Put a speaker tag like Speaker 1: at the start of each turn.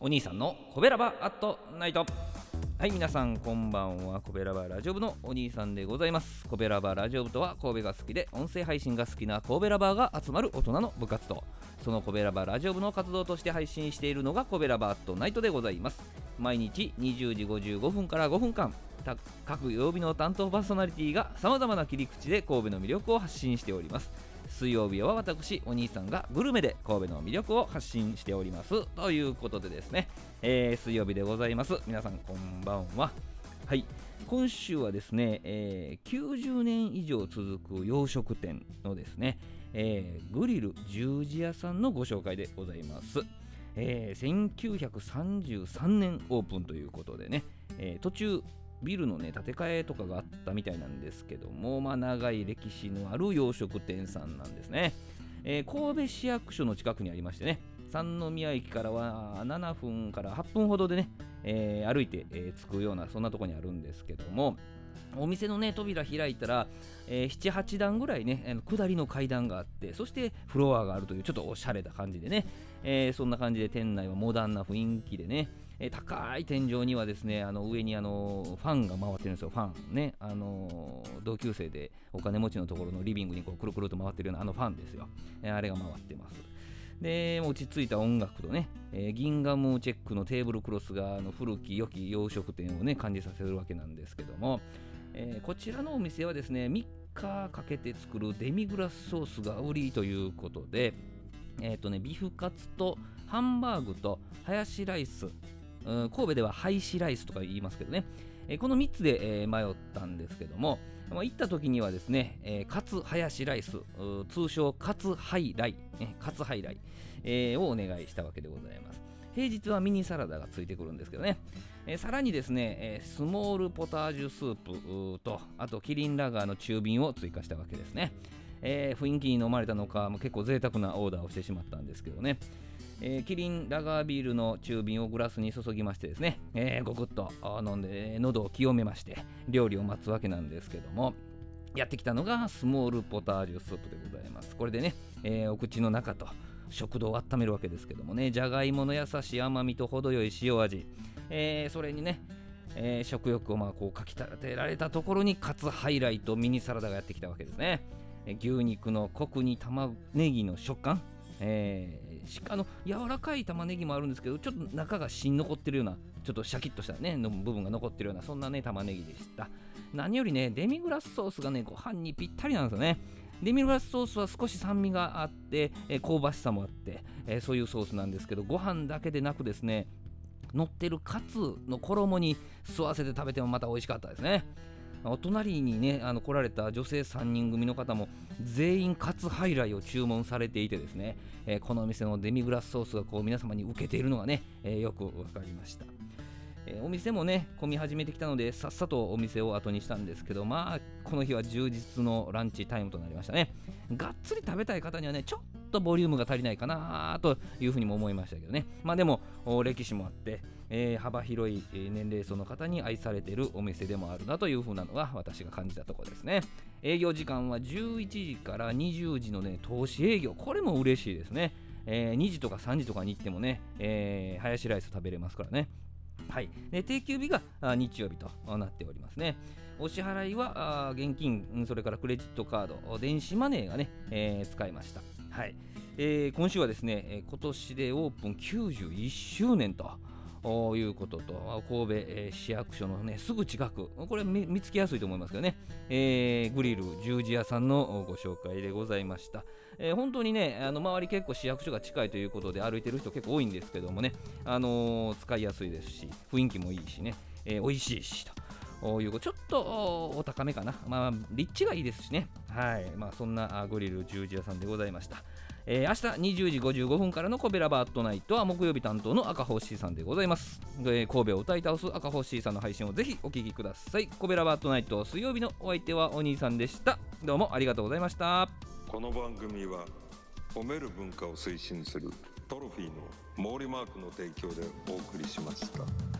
Speaker 1: お兄さんのコベラバアットナイト。はい皆さんこんばんは。コベラバラジオ部のお兄さんでございます。コベラバラジオ部とは神戸が好きで音声配信が好きな神戸ラバーが集まる大人の部活動。そのコベラバラジオ部の活動として配信しているのがコベラバアットナイトでございます。毎日20時55分から5分間各曜日の担当パーソナリティがさまざまな切り口で神戸の魅力を発信しております。水曜日は私お兄さんがグルメで神戸の魅力を発信しております。ということでですね、えー、水曜日でございます。皆さんこんばんは。はい。今週はですね、えー、90年以上続く洋食店のですね、えー、グリル十字屋さんのご紹介でございます、えー、1933年オープンということでね、えー、途中ビルのね建て替えとかがあったみたいなんですけども、まあ、長い歴史のある洋食店さんなんですね、えー、神戸市役所の近くにありましてね三宮駅からは7分から8分ほどでね、えー、歩いて、えー、着くようなそんなとこにあるんですけどもお店のね扉開いたら、えー、78段ぐらいね下りの階段があってそしてフロアがあるというちょっとおしゃれな感じでね、えー、そんな感じで店内はモダンな雰囲気でねえ高い天井にはですねあの上にあのファンが回ってるんですよ。ファン。ね。あの同級生でお金持ちのところのリビングにこうくるくると回ってるようなあのファンですよ、えあれが回ってます。で落ち着いた音楽とね、えー、ギンガムチェックのテーブルクロスがあの古き良き洋食店をね感じさせるわけなんですけども、えー、こちらのお店はですね3日かけて作るデミグラスソースが売りということでえ、ー、とねビフカツとハンバーグとハヤシライス神戸ではハイシライスとか言いますけどね、えこの3つで、え迷ったんですけども、まあ、行った時にはですね、えー、カツハヤシライス、通称カツハイライ、ね、カツハイライ、えー、をお願いしたわけでございます。平日はミニサラダがついてくるんですけどね、えー、さらにですね、えー、スモールポタージュスープと、あとキリンラガーの中瓶を追加したわけですね。えー、雰囲気に飲まれたのか、結構贅沢なオーダーをしてしまったんですけどね。えー、キリンラガービールの中瓶をグラスに注ぎましてですね、えー、ごくっと飲んで喉を清めまして料理を待つわけなんですけどもやってきたのがスモールポタージュスープでございます。これでね、えー、お口の中と食道を温めるわけですけどもねじゃがいもの優しい甘みと程よい塩味、えー、それにねえー、食欲をまあこうかきたてられたところにカツハイライトミニサラダがやってきたわけですね、え牛肉のコクに玉ねぎの食感えー、しあの柔らかい玉ねぎもあるんですけどちょっと中が芯残ってるようなちょっとシャキッとしたねの部分が残ってるようなそんなね玉ねぎでした。何よりねデミグラスソースがねご飯にぴったりなんですよね。デミグラスソースは少し酸味があって、えー、香ばしさもあって、えー、そういうソースなんですけどご飯だけでなくですね乗ってるカツの衣に吸わせて食べてもまた美味しかったですね。お隣にねあの来られた女性3人組の方も全員カツハイライを注文されていてですね、えー、このお店のデミグラスソースがこう皆様に受けているのがね、えー、よく分かりました。えー、お店もね、混み始めてきたので、さっさとお店を後にしたんですけど、まあ、この日は充実のランチタイムとなりましたね。がっつり食べたい方にはね、ちょっとボリュームが足りないかなというふうにも思いましたけどね。まあでも、歴史もあって、えー、幅広い年齢層の方に愛されているお店でもあるなというふうなのが私が感じたところですね。営業時間は11時から20時のね、投資営業。これも嬉しいですね。えー、2時とか3時とかに行ってもね、えー、ハヤシライス食べれますからね。はい、で定休日が日曜日となっておりますね。お支払いは現金、それからクレジットカード、電子マネーがね、えー、使えました。はい。えー、今週はですね、今年でオープン91周年と。いうことと神戸、えー、市役所の、ね、すぐ近く。これ見つけやすいと思いますけどね、えー、グリル十字屋さんのご紹介でございました、えー、本当にねあの周り結構市役所が近いということで歩いてる人結構多いんですけどもね、あの使いやすいですし雰囲気もいいしね、えー、美味しいしと。ちょっとお高めかな。まあ、立地がいいですしね。はい。まあ、そんなグリル十字屋さんでございました。えー、明日20時55分からのコベラバットナイトは木曜日担当の赤星さんでございます、えー、神戸を歌い倒す赤星さんの配信をぜひお聞きくださいコベラバットナイト水曜日のお相手はお兄さんでしたどうもありがとうございました
Speaker 2: この番組は褒める文化を推進するトロフィーの毛利マークの提供でお送りしました。